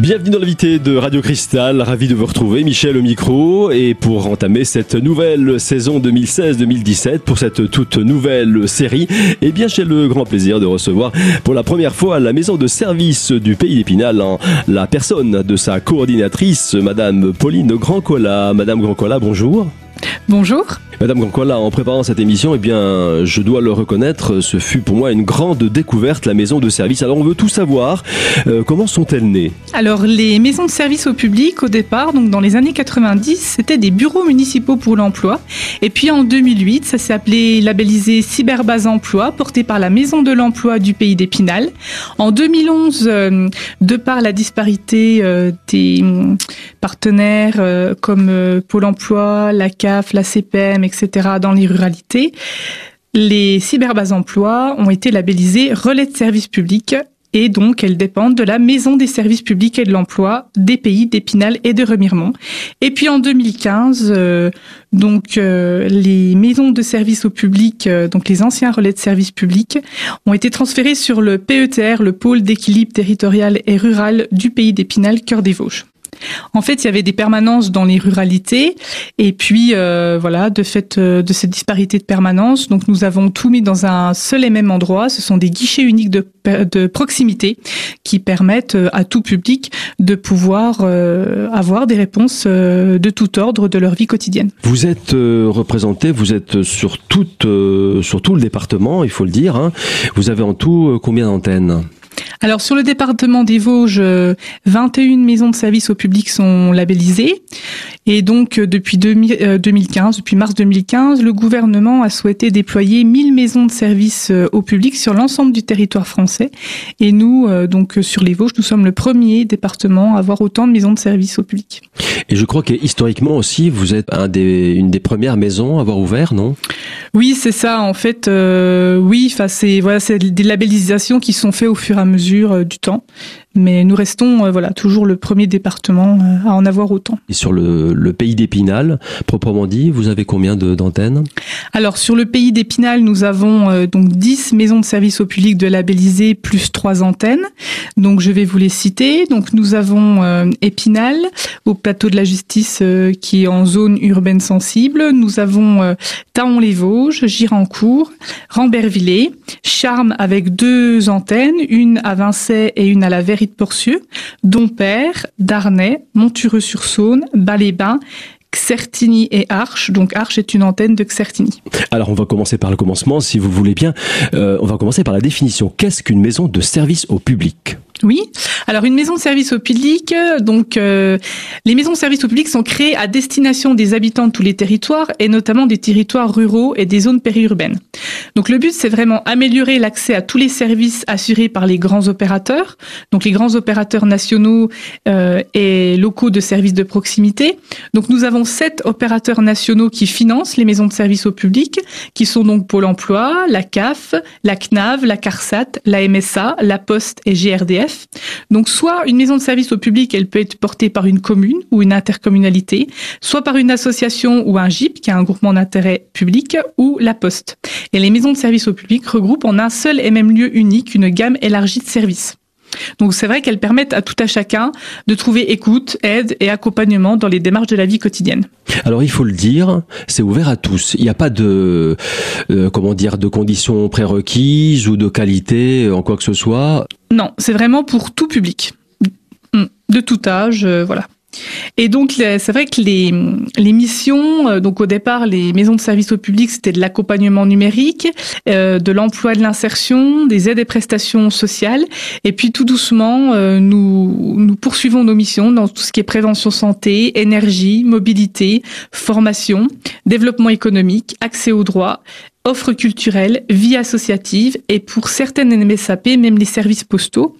Bienvenue dans l'invité de Radio Cristal, ravi de vous retrouver, Michel au micro, et pour entamer cette nouvelle saison 2016-2017, pour cette toute nouvelle série, eh bien j'ai le grand plaisir de recevoir pour la première fois la maison de service du Pays d'Épinal en la personne de sa coordinatrice, Madame Pauline Grandcola. Madame Grandcola, bonjour. Bonjour. Madame Grancola, en préparant cette émission, eh bien, je dois le reconnaître, ce fut pour moi une grande découverte, la maison de service. Alors, on veut tout savoir. Euh, comment sont-elles nées? Alors, les maisons de service au public, au départ, donc dans les années 90, c'était des bureaux municipaux pour l'emploi. Et puis en 2008, ça s'est appelé labellisé Cyberbase Emploi, porté par la Maison de l'Emploi du pays d'Épinal. En 2011, euh, de par la disparité euh, des hum, partenaires comme Pôle Emploi, la La CPM, etc., dans les ruralités, les cyberbases emploi ont été labellisées relais de services publics et donc elles dépendent de la Maison des services publics et de l'emploi des pays d'Épinal et de Remiremont. Et puis en 2015, euh, donc euh, les maisons de services au public, euh, donc les anciens relais de services publics, ont été transférés sur le PETR, le pôle d'équilibre territorial et rural du pays d'Épinal, cœur des Vosges. En fait, il y avait des permanences dans les ruralités, et puis euh, voilà, de fait euh, de cette disparité de permanence, donc nous avons tout mis dans un seul et même endroit. Ce sont des guichets uniques de, proximité qui permettent euh, à tout public de pouvoir avoir des réponses de tout ordre de leur vie quotidienne. Vous êtes représenté, vous êtes sur tout le département, il faut le dire. Hein. Vous avez en tout combien d'antennes? Alors sur le département des Vosges, 21 maisons de service au public sont labellisées. Et donc depuis 2015, euh, depuis mars 2015, le gouvernement a souhaité déployer 1000 maisons de service euh, au public sur l'ensemble du territoire français. Et nous, euh, donc sur les Vosges, nous sommes le premier département à avoir autant de maisons de service au public. Et je crois que historiquement aussi, vous êtes un des, une des premières maisons à avoir ouvert, non? Oui, c'est ça. En fait, oui, enfin c'est voilà, c'est des labellisations qui sont faites au fur et à mesure euh, du temps. Mais nous restons euh, voilà toujours le premier département euh, à en avoir autant. Et sur le, le pays d'Épinal, proprement dit, vous avez combien d'antennes? Alors sur le pays d'Épinal, nous avons donc 10 maisons de service au public de labellisées plus 3 antennes. Donc je vais vous les citer. Donc nous avons Épinal au plateau de la justice qui est en zone urbaine sensible. Nous avons Taon-les-Vosges, Girancourt, Rambervillers, Charme avec deux antennes, une à Vincey et une à la De Porcieux, Dompère, Darnay, Montureux-sur-Saône, Balébin, Xertigny et Arche. Donc Arche est une antenne de Xertigny. Alors on va commencer par le commencement, si vous voulez bien. Euh, on va commencer par la définition. Qu'est-ce qu'une maison de service au public? Oui. Alors une maison de service au public, donc euh, les maisons de service au public sont créées à destination des habitants de tous les territoires et notamment des territoires ruraux et des zones périurbaines. Donc le but c'est vraiment améliorer l'accès à tous les services assurés par les grands opérateurs, donc les grands opérateurs nationaux euh, et locaux de services de proximité. Donc nous avons sept opérateurs nationaux qui financent les maisons de service au public, qui sont donc Pôle Emploi, la CAF, la CNAV, la CARSAT, la MSA, la Poste et GRDF. Donc soit une maison de service au public, elle peut être portée par une commune ou une intercommunalité, soit par une association ou un GIP, qui est un groupement d'intérêt public, ou la Poste. Et les maisons de service au public regroupent en un seul et même lieu unique une gamme élargie de services. Donc c'est vrai qu'elles permettent à tout à chacun de trouver écoute, aide et accompagnement dans les démarches de la vie quotidienne. Alors il faut le dire, c'est ouvert à tous. Il n'y a pas de euh, comment dire de conditions prérequises ou de qualité en quoi que ce soit. Non, c'est vraiment pour tout public, de tout âge, euh, voilà. Et donc, c'est vrai que les, missions, euh, donc au départ, les maisons de service au public, c'était de l'accompagnement numérique, euh, de l'emploi de l'insertion, des aides et prestations sociales. Et puis, tout doucement, euh, nous, nous poursuivons nos missions dans tout ce qui est prévention santé, énergie, mobilité, formation, développement économique, accès aux droits, offres culturelles, vie associative et pour certaines MSAP, même les services postaux,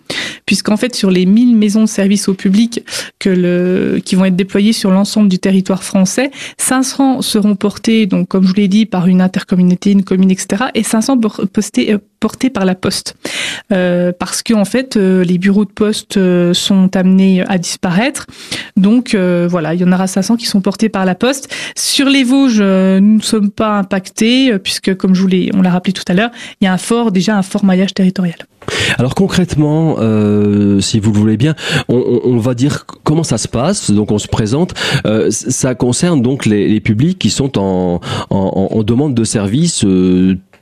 puisqu'en fait sur les 1000 maisons de services au public que le, qui vont être déployées sur l'ensemble du territoire français, 500 seront portés, donc comme je vous l'ai dit, par une intercommunauté, une commune, etc. et 500 postés, portés par la poste. Euh, parce que en fait, euh, les bureaux de poste euh, sont amenés à disparaître. Donc voilà, il y en aura 500 qui sont portés par la poste. Sur les Vosges, nous ne sommes pas impactés puisque, comme je vous l'ai, on l'a rappelé tout à l'heure, il y a un fort déjà un fort maillage territorial. Alors concrètement, si vous le voulez bien. On, on, va dire comment ça se passe. Donc on se présente. ça concerne donc les, les, publics qui sont en, en, en demande de services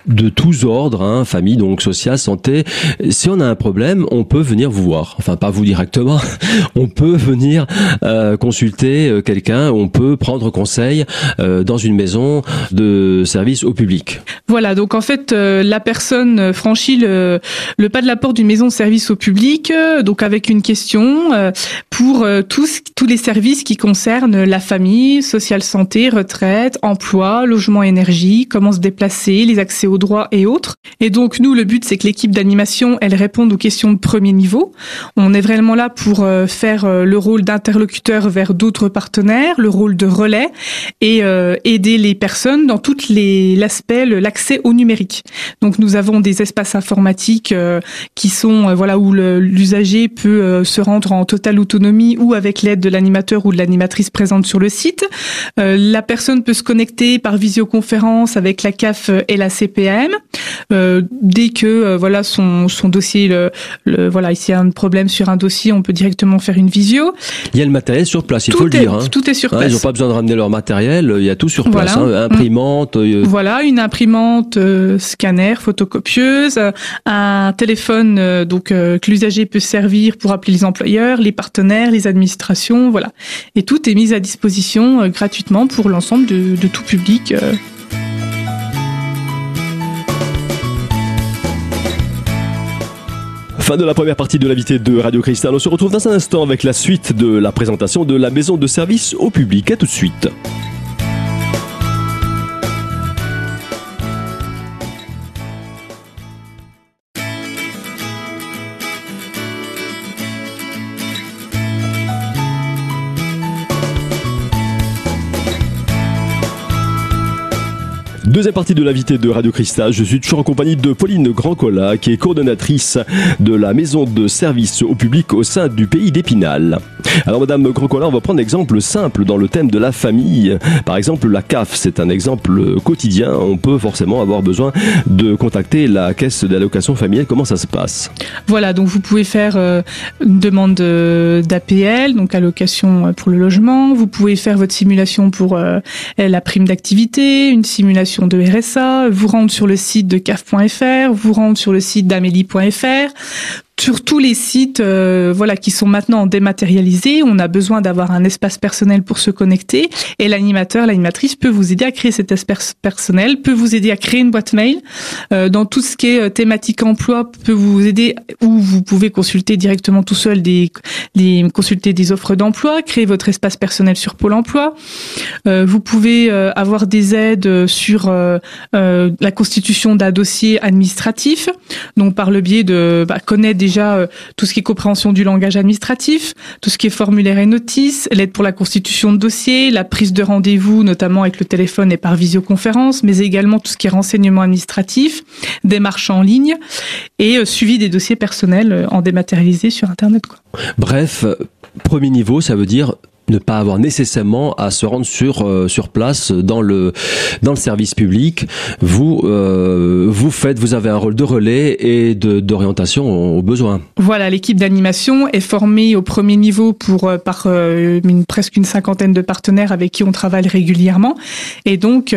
de tous ordres, hein, famille, donc sociale, santé. Si on a un problème, on peut venir vous voir. Enfin, pas vous directement. on peut venir euh, consulter euh, quelqu'un. On peut prendre conseil euh, dans une maison de service au public. Voilà. Donc en fait, la personne franchit le, le, pas de la porte d'une maison de service au public, donc avec une question pour tous tous les services qui concernent la famille, sociale, santé, retraite, emploi, logement, énergie, comment se déplacer, les accès aux droits et autres. Et donc nous, le but, c'est que l'équipe d'animation, elle réponde aux questions de premier niveau. On est vraiment là pour euh, faire euh, le rôle d'interlocuteur vers d'autres partenaires, le rôle de relais et euh, aider les personnes dans toutes les l'aspect l'accès au numérique. Donc nous avons des espaces informatiques qui sont voilà où l'usager peut se rendre en totale autonomie ou avec l'aide de l'animateur ou de l'animatrice présente sur le site. la personne peut se connecter par visioconférence avec la CAF et la CPA euh, dès que euh, voilà son, son dossier, le, le voilà, s'il y a un problème sur un dossier, on peut directement faire une visio. Il y a le matériel sur place, il faut le dire. Hein. Tout est sur hein, place. ils n'ont pas besoin de ramener leur matériel, il y a tout sur place. Hein, imprimante. Euh, voilà, une imprimante, scanner, photocopieuse, un téléphone donc que l'usager peut servir pour appeler les employeurs, les partenaires, les administrations, voilà. Et tout est mis à disposition gratuitement pour l'ensemble de, de, tout public. Fin de la première partie de l'invité de Radio Cristal. On se retrouve dans un instant avec la suite de la présentation de la maison de service au public. À tout de suite. Deuxième partie de l'invité de Radio Cristal. Je suis toujours en compagnie de Pauline Grandcola, qui est coordonnatrice de la maison de service au public au sein du pays d'Épinal. Alors, Madame Grandcola, on va prendre un exemple simple dans le thème de la famille. Par exemple, la CAF, c'est un exemple quotidien. On peut forcément avoir besoin de contacter la caisse d'allocation familiale. Comment ça se passe? Voilà, donc vous pouvez faire euh, une demande d'APL, donc allocation pour le logement. Vous pouvez faire votre simulation pour euh, la prime d'activité, une simulation de RSA, vous rendre sur le site de CAF.fr, vous rendre sur le site d'Amélie.fr, sur tous les sites euh, voilà qui sont maintenant dématérialisés, on a besoin d'avoir un espace personnel pour se connecter et l'animateur, l'animatrice peut vous aider à créer cet espace personnel, peut vous aider à créer une boîte mail. Euh, dans tout ce qui est euh, thématique emploi, peut vous aider ou vous pouvez consulter directement tout seul des, consulter des offres d'emploi, créer votre espace personnel sur Pôle Emploi. Vous pouvez avoir des aides sur la constitution d'un dossier administratif, donc par le biais de bah, connaître des déjà euh, tout ce qui est compréhension du langage administratif, tout ce qui est formulaire et notice, l'aide pour la constitution de dossier, la prise de rendez-vous, notamment avec le téléphone et par visioconférence, mais également tout ce qui est renseignement administratif, démarches en ligne et euh, suivi des dossiers personnels euh, en dématérialisé sur Internet. Bref, premier niveau, ça veut dire ne pas avoir nécessairement à se rendre sur euh, sur place dans le dans le service public. Vous euh, vous faites, vous avez un rôle de relais et de d'orientation aux besoins. Voilà, l'équipe d'animation est formée au premier niveau pour euh, par une, presque une cinquantaine de partenaires avec qui on travaille régulièrement, et donc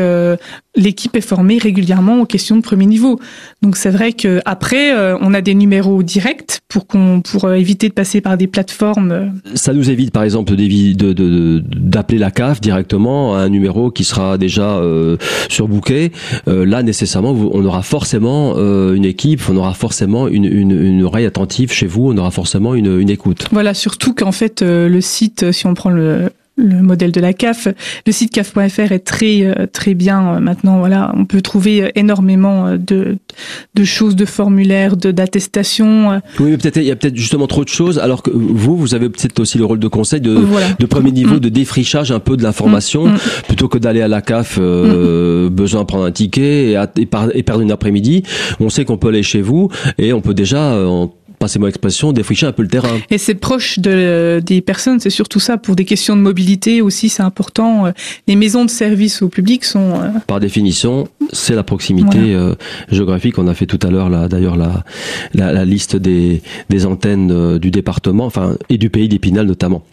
l'équipe est formée régulièrement aux questions de premier niveau. Donc c'est vrai que après on a des numéros directs pour qu'on pour éviter de passer par des plateformes. Ça nous évite par exemple des d'appeler la CAF directement à un numéro qui sera déjà euh, surbooké. Euh, là, nécessairement, on aura forcément euh, une équipe, on aura forcément une, une, une, oreille attentive chez vous, on aura forcément une, une écoute. Voilà, surtout qu'en fait, euh, le site, si on prend le, le modèle de la CAF. Le site CAF.fr est très euh, très bien euh, maintenant. Voilà, on peut trouver euh, énormément de de choses, de formulaires, de d'attestations. Oui, mais peut-être il y a peut-être justement trop de choses. Alors que vous, vous avez peut-être aussi le rôle de conseil de de premier niveau, mm. de défrichage un peu de l'information, mm. Mm. plutôt que d'aller à la CAF, besoin de prendre un ticket et, et, perdre une après-midi. On sait qu'on peut aller chez vous et on peut déjà passez-moi l'expression, défricher un peu le terrain. Et c'est proche de, des personnes, c'est surtout ça. Pour des questions de mobilité aussi, c'est important. Euh, les maisons de service au public sont... Euh, Par définition, c'est la proximité euh, géographique. On a fait tout à l'heure, d'ailleurs, la, la, la, liste des, des antennes du département, enfin, et du pays d'Épinal notamment.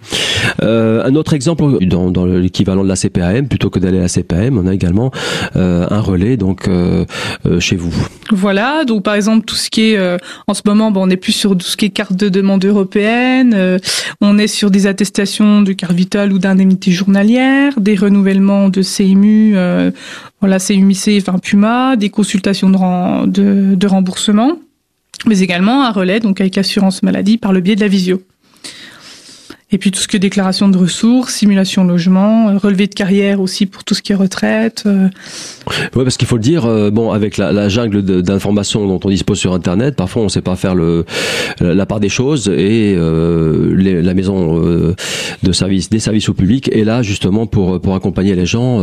un autre exemple, dans, dans l'équivalent de la CPAM, plutôt que d'aller à la CPAM, on a également un relais donc chez vous. Voilà, donc par exemple tout ce qui est en ce moment, bon, on est plus sur tout ce qui est carte de demande européenne, euh, on est sur des attestations de carte vitale ou d'indemnité journalière, des renouvellements de CMU, euh, voilà, CMUC, enfin Puma, des consultations de, de, de remboursement, mais également un relais, donc avec assurance maladie par le biais de la visio. Et puis tout ce qui est déclaration de ressources, simulation logement, euh, relevé de carrière aussi pour tout ce qui est retraite. Euh. Oui, parce qu'il faut le dire, euh, bon, avec la, la jungle d'informations dont on dispose sur Internet, parfois on ne sait pas faire le, la part des choses et euh, les, la maison de service, des services au public est là justement pour pour accompagner les gens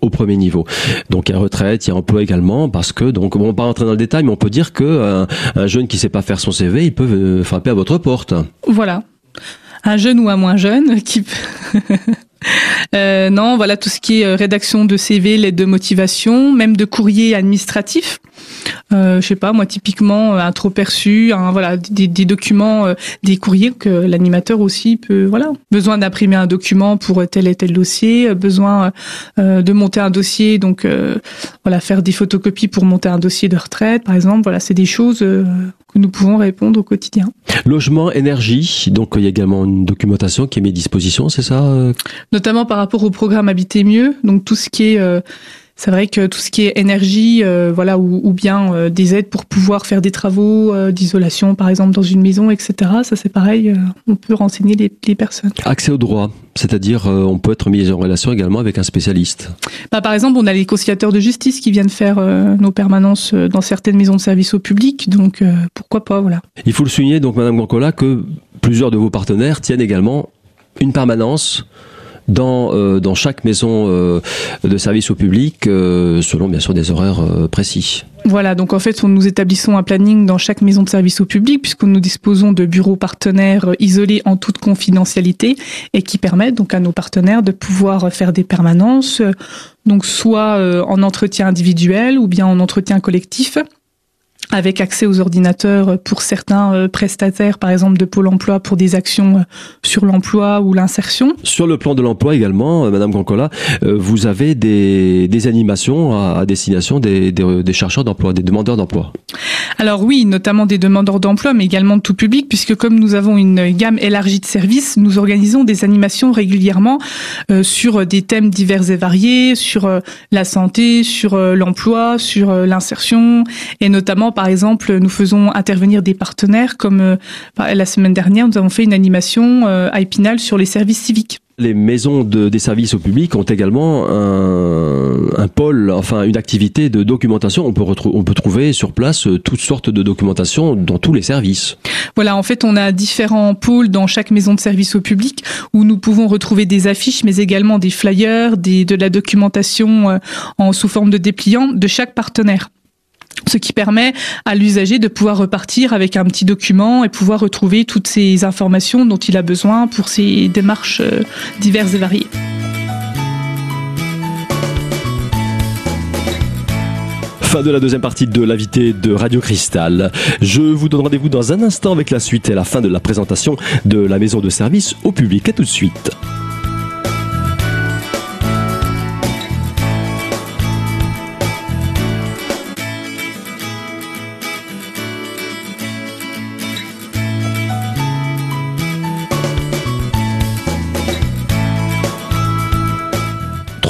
au premier niveau. Donc il y a retraite, il y a emploi également, parce que donc on va pas rentrer dans le détail, mais on peut dire que un, un jeune qui sait pas faire son CV, il peut frapper à votre porte. Voilà un jeune ou un moins jeune qui euh, non, voilà tout ce qui est euh, rédaction de CV, l'aide de motivation, même de courrier administratif. Euh, je sais pas, moi typiquement euh, un trop perçu, un, voilà des, des documents, euh, des courriers que l'animateur aussi peut, voilà, besoin d'imprimer un document pour tel et tel dossier, besoin de monter un dossier, donc voilà faire des photocopies pour monter un dossier de retraite, par exemple. Voilà, c'est des choses que nous pouvons répondre au quotidien. Logement, énergie, donc il y a également une documentation qui est mise à disposition, c'est ça Notamment par rapport au programme Habiter mieux, donc tout ce qui est c'est vrai que tout ce qui est énergie, euh, voilà, ou, ou bien euh, des aides pour pouvoir faire des travaux euh, d'isolation, par exemple dans une maison, etc. Ça c'est pareil, on peut renseigner les, les, personnes. Accès au droit, c'est-à-dire on peut être mis en relation également avec un spécialiste. Bah, par exemple, on a les conciliateurs de justice qui viennent faire nos permanences dans certaines maisons de service au public, donc pourquoi pas, voilà. Il faut le souligner, donc Madame Gancola, que plusieurs de vos partenaires tiennent également une permanence dans, euh, dans chaque maison euh, de service au public, euh, selon bien sûr des horaires euh, précis. Voilà, donc en fait, nous établissons un planning dans chaque maison de service au public, puisque nous disposons de bureaux partenaires euh, isolés en toute confidentialité et qui permettent donc à nos partenaires de pouvoir faire des permanences, donc soit en entretien individuel ou bien en entretien collectif avec accès aux ordinateurs pour certains euh, prestataires, par exemple de Pôle emploi, pour des actions euh, sur l'emploi ou l'insertion. Sur le plan de l'emploi également, euh, Madame Grancola, vous avez des, des animations à, destination des, des, des chercheurs d'emploi, des demandeurs d'emploi Alors oui, notamment des demandeurs d'emploi, mais également de tout public, puisque comme nous avons une gamme élargie de services, nous organisons des animations régulièrement sur des thèmes divers et variés, sur la santé, sur l'emploi, sur l'insertion, et notamment par par exemple, nous faisons intervenir des partenaires comme euh, la semaine dernière, nous avons fait une animation euh, à Épinal sur les services civiques. Les maisons de, des services au public ont également un, un, pôle, enfin une activité de documentation. On peut, on peut trouver sur place euh, toutes sortes de documentation dans tous les services. Voilà, en fait, on a différents pôles dans chaque maison de service au public où nous pouvons retrouver des affiches, mais également des flyers, des, de la documentation en sous forme de dépliant de chaque partenaire ce qui permet à l'usager de pouvoir repartir avec un petit document et pouvoir retrouver toutes ces informations dont il a besoin pour ses démarches euh, diverses et variées. Fin de la deuxième partie de l'invité de Radio Cristal. Je vous donne rendez-vous dans un instant avec la suite et la fin de la présentation de la maison de service au public. À tout de suite.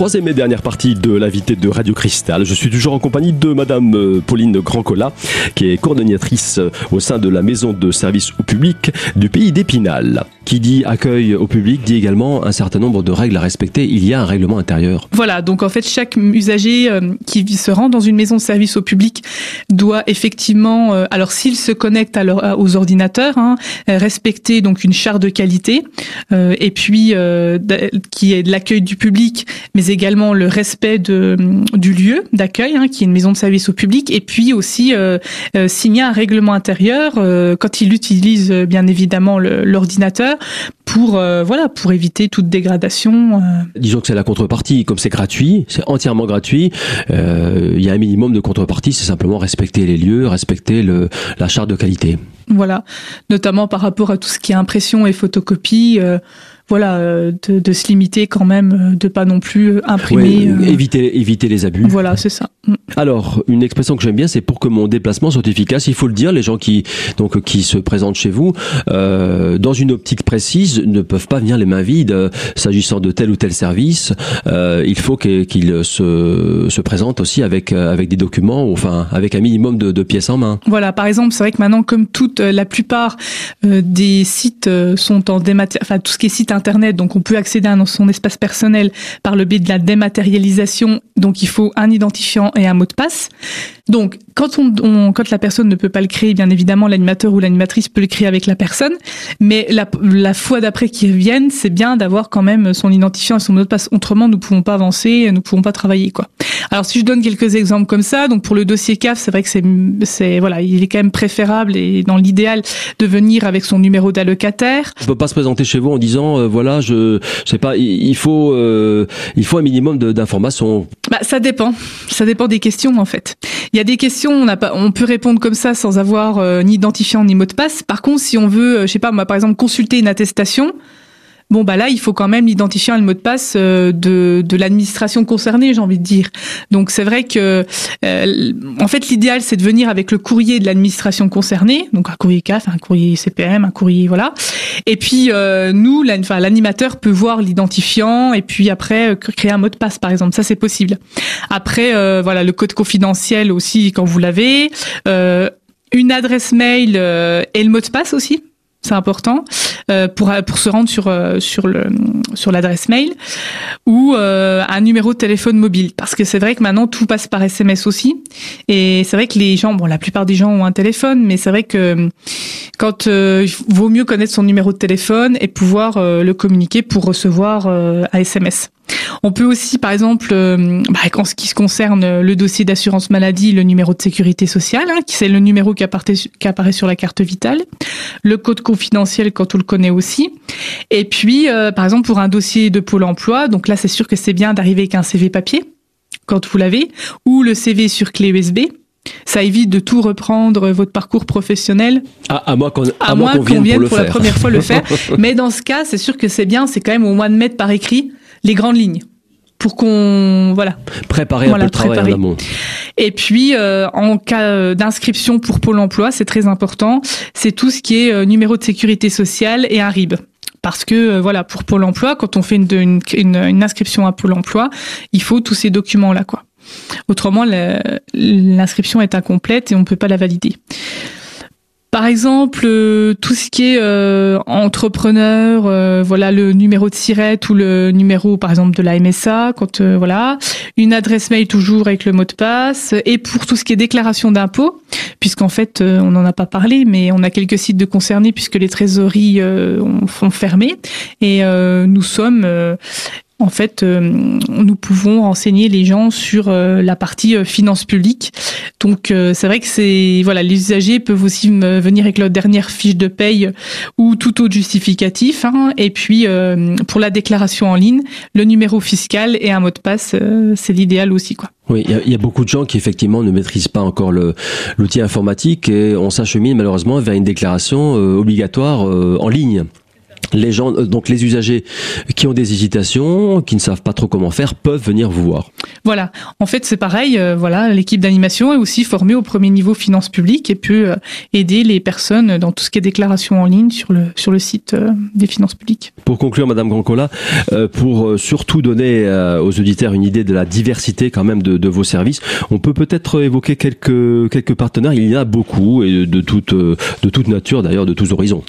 Troisième et dernière partie de l'invité de Radio Cristal. Je suis toujours en compagnie de Madame euh, Pauline Grandcola, qui est coordonnatrice euh, au sein de la maison de service au public du pays d'Épinal. Qui dit accueil au public dit également un certain nombre de règles à respecter. Il y a un règlement intérieur. Voilà, donc en fait, chaque usager euh, qui se rend dans une maison de service au public doit effectivement, alors s'il se connecte aux ordinateurs, hein, respecter donc une charte de qualité, et puis qui est de l'accueil du public, mais également le respect de, du lieu d'accueil, hein, qui est une maison de service au public, et puis aussi euh, euh, signer un règlement intérieur euh, quand il utilise bien évidemment l'ordinateur pour voilà pour éviter toute dégradation. Disons que c'est la contrepartie, comme c'est gratuit, c'est entièrement gratuit. Il y a un minimum de contrepartie, c'est simplement respecter les lieux, respecter le, la charte de qualité. Voilà, notamment par rapport à tout ce qui est impression et photocopie voilà, euh, de, se limiter quand même, euh, de pas non plus euh, imprimer. éviter, éviter les abus. Voilà, c'est ça. Mm. Alors, une expression que j'aime bien, c'est pour que mon déplacement soit efficace. Il faut le dire, les gens qui donc qui se présentent chez vous euh, dans une optique précise ne peuvent pas venir les mains vides. S'agissant de tel ou tel service, euh, il faut qu'ils se, se présentent aussi avec avec des documents, enfin avec un minimum de, de pièces en main. Voilà, par exemple, c'est vrai que maintenant, comme toute la plupart des sites sont en démat, enfin tout ce qui est site internet, donc on peut accéder à son espace personnel par le biais de la dématérialisation. Donc il faut un identifiant et un mot de passe. Donc, quand, on, quand la personne ne peut pas le créer, bien évidemment, l'animateur ou l'animatrice peut le créer avec la personne. Mais la, la fois d'après qu'ils reviennent, c'est bien d'avoir quand même son identifiant et son mot de passe. Autrement, nous pouvons pas avancer, nous pouvons pas travailler, quoi. Alors, si je donne quelques exemples comme ça, donc pour le dossier CAF, c'est vrai que c'est, c'est, voilà, il est quand même préférable et dans l'idéal de venir avec son numéro d'allocataire. On peut pas se présenter chez vous en disant, euh, voilà, je, je sais pas, il faut, euh, il faut un minimum d'informations. Bah, ça dépend. Ça dépend des questions, en fait. Il y a des questions, on, a pas, on peut répondre comme ça sans avoir euh, ni identifiant ni mot de passe. Par contre, si on veut, euh, je sais pas, moi, par exemple, consulter une attestation, Bon bah là, il faut quand même l'identifiant et le mot de passe euh, de, de l'administration concernée, j'ai envie de dire. Donc c'est vrai que euh, en fait l'idéal c'est de venir avec le courrier de l'administration concernée, donc un courrier CAF, un courrier CPM, un courrier voilà. Et puis euh, nous, l'animateur peut voir l'identifiant et puis après créer un mot de passe par exemple, ça c'est possible. Après voilà le code confidentiel aussi quand vous l'avez, une adresse mail et le mot de passe aussi c'est important euh, pour pour se rendre sur euh, sur le sur l'adresse mail ou euh, un numéro de téléphone mobile parce que c'est vrai que maintenant tout passe par SMS aussi et c'est vrai que les gens bon la plupart des gens ont un téléphone mais c'est vrai que quand il vaut mieux connaître son numéro de téléphone et pouvoir le communiquer pour recevoir un SMS. On peut aussi, par exemple, euh, bah, en ce qui se concerne le dossier d'assurance maladie, le numéro de sécurité sociale, hein, qui c'est le numéro qui apparaît, qui apparaît sur la carte vitale, le code confidentiel quand on le connaît aussi, et puis, euh, par exemple, pour un dossier de Pôle Emploi, donc là, c'est sûr que c'est bien d'arriver avec un CV papier quand vous l'avez, ou le CV sur clé USB. Ça évite de tout reprendre votre parcours professionnel. À, moins qu'on vienne, pour, la première fois le faire. Mais dans ce cas, c'est sûr que c'est bien, c'est quand même au moins de mettre par écrit les grandes lignes pour qu'on voilà préparer un peu le travail en Et puis euh, en cas d'inscription pour Pôle Emploi, c'est très important, c'est tout ce qui est euh, numéro de sécurité sociale et un RIB. Parce que euh, voilà, pour Pôle Emploi, quand on fait une, une, une, inscription à Pôle Emploi, il faut tous ces documents là quoi. Autrement, l'inscription est incomplète et on ne peut pas la valider. Par exemple, euh, tout ce qui est euh, entrepreneur, euh, voilà le numéro de SIRET ou le numéro, par exemple, de la MSA, quand voilà, une adresse mail toujours avec le mot de passe, et pour tout ce qui est déclaration d'impôt, puisqu'en fait, on n'en a pas parlé, mais on a quelques sites de concernés puisque les trésoreries ont, fermé, et nous sommes en fait, euh, nous pouvons renseigner les gens sur euh, la partie euh, finance publique. Donc, c'est vrai que c'est voilà, les usagers peuvent aussi venir avec leur dernière fiche de paye ou tout autre justificatif. Hein. et puis, pour la déclaration en ligne, le numéro fiscal et un mot de passe, c'est l'idéal aussi, quoi. Oui, il y, a beaucoup de gens qui effectivement ne maîtrisent pas encore l'outil informatique et on s'achemine malheureusement vers une déclaration obligatoire en ligne les gens, euh, donc les usagers qui ont des hésitations, qui ne savent pas trop comment faire, peuvent venir vous voir. Voilà. En fait, c'est pareil. Euh, voilà, l'équipe d'animation est aussi formée au premier niveau finances publiques et peut euh, aider les personnes dans tout ce qui est déclaration en ligne sur le sur le site des finances publiques. Pour conclure, Madame Grancola, pour surtout donner aux auditeurs une idée de la diversité quand même de, de vos services, on peut peut-être évoquer quelques quelques partenaires. Il y en a beaucoup et de toute de toute nature d'ailleurs, de tous horizons.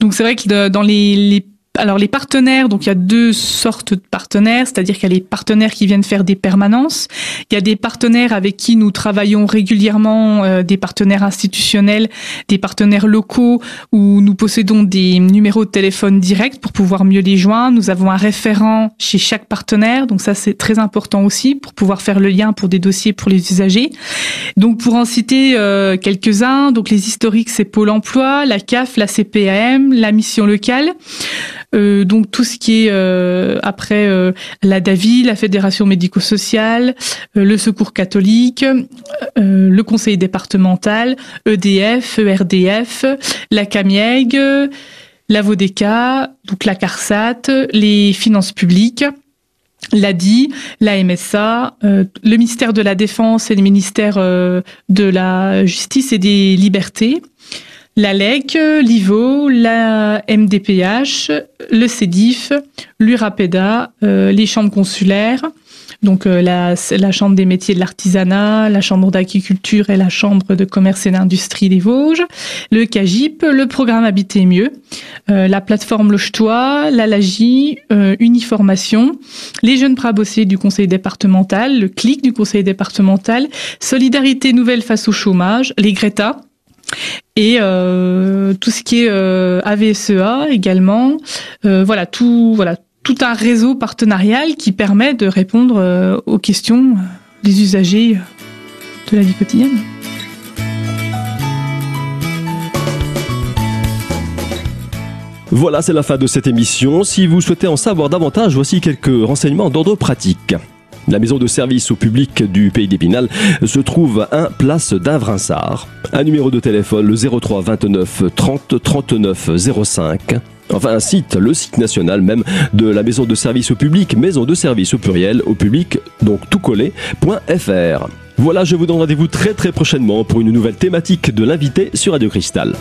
Donc c'est vrai que dans les les alors les partenaires, donc il y a deux sortes de partenaires, c'est-à-dire qu'il y a les partenaires qui viennent faire des permanences, il y a des partenaires avec qui nous travaillons régulièrement, euh, des partenaires institutionnels, des partenaires locaux où nous possédons des numéros de téléphone directs pour pouvoir mieux les joindre. Nous avons un référent chez chaque partenaire, donc ça c'est très important aussi pour pouvoir faire le lien pour des dossiers pour les usagers. Donc pour en citer euh, quelques-uns, donc les historiques c'est Pôle Emploi, la CAF, la CPAM, la mission locale. Euh, donc tout ce qui est euh, après euh, la DAVI, la Fédération médico-sociale, le Secours catholique, le Conseil départemental, EDF, ERDF, la CAMIEG, la VODECA, donc la CARSAT, les finances publiques l'ADI, la MSA, le ministère de la Défense et le ministère de la Justice et des Libertés, la LEC, l'IVO, la MDPH, le CEDIF, l'URAPEDA, euh, les chambres consulaires, donc euh, la, Chambre des métiers de l'artisanat, la Chambre d'agriculture et la Chambre de commerce et d'industrie des Vosges, le CAGIP, le programme Habiter mieux, euh, la plateforme Loge-toi, la LAGI, Uniformation, les jeunes prabossés du conseil départemental, le CLIC du conseil départemental, Solidarité nouvelle face au chômage, les Greta, et euh, tout ce qui est euh, AVSEA également. Euh, voilà tout voilà tout un réseau partenarial qui permet de répondre aux questions des usagers de la vie quotidienne. Voilà, c'est la fin de cette émission. Si vous souhaitez en savoir davantage, voici quelques renseignements d'ordre pratique. La maison de service au public du Pays d'Épinal se trouve à 1 place d'Avrinsard. Un numéro de téléphone, le 03 29 30 39 05. Enfin, un site, le site national même de la maison de service au public, maison de service au pluriel, au public, donc tout collé.fr. Voilà, je vous donne rendez-vous très très prochainement pour une nouvelle thématique de l'invité sur Radio Cristal.